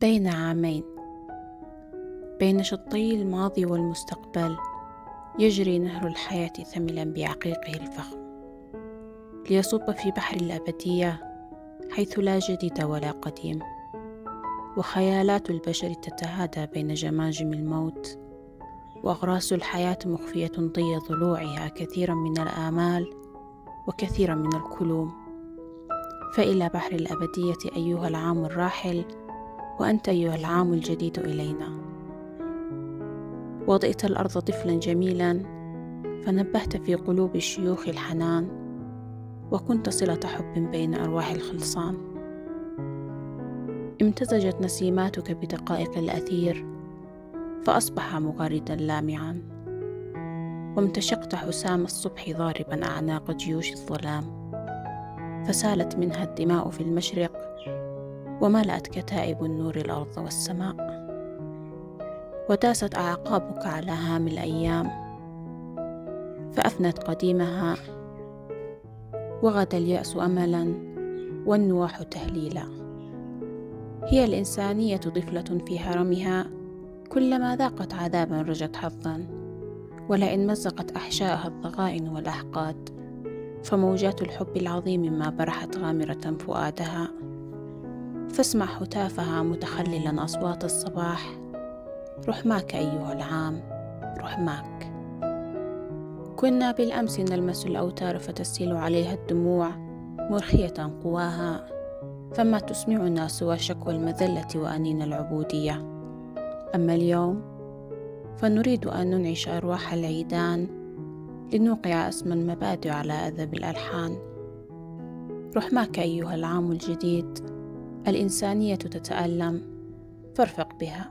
بين عامين. بين شطي الماضي والمستقبل يجري نهر الحياة ثملا بعقيقه الفخم. ليصب في بحر الأبدية حيث لا جديد ولا قديم. وخيالات البشر تتهادى بين جماجم الموت. وأغراس الحياة مخفية ضي ضلوعها كثيرا من الآمال وكثيرا من الكلوم. فإلى بحر الأبدية أيها العام الراحل وأنت أيها العام الجديد إلينا. وضئت الأرض طفلا جميلا فنبهت في قلوب الشيوخ الحنان وكنت صلة حب بين أرواح الخلصان. امتزجت نسيماتك بدقائق الأثير فأصبح مغردا لامعا. وامتشقت حسام الصبح ضاربا أعناق جيوش الظلام فسالت منها الدماء في المشرق وملأت كتائب النور الأرض والسماء. وداست أعقابك على هام الأيام. فأفنت قديمها. وغدا اليأس أملا. والنواح تهليلا. هي الإنسانية طفلة في هرمها. كلما ذاقت عذابا رجت حظا. ولئن مزقت أحشاءها الضغائن والأحقاد. فموجات الحب العظيم ما برحت غامرة فؤادها. فاسمع هتافها متخللا أصوات الصباح. رحماك أيها العام رحماك كنا بالأمس نلمس الأوتار فتسيل عليها الدموع مرخية قواها فما تسمعنا سوى شكوى المذلة وأنين العبودية. أما اليوم فنريد أن ننعش أرواح العيدان لنوقع اسم المبادئ على أذب الألحان. رحماك أيها العام الجديد. الإنسانية تتألم. فارفق بها.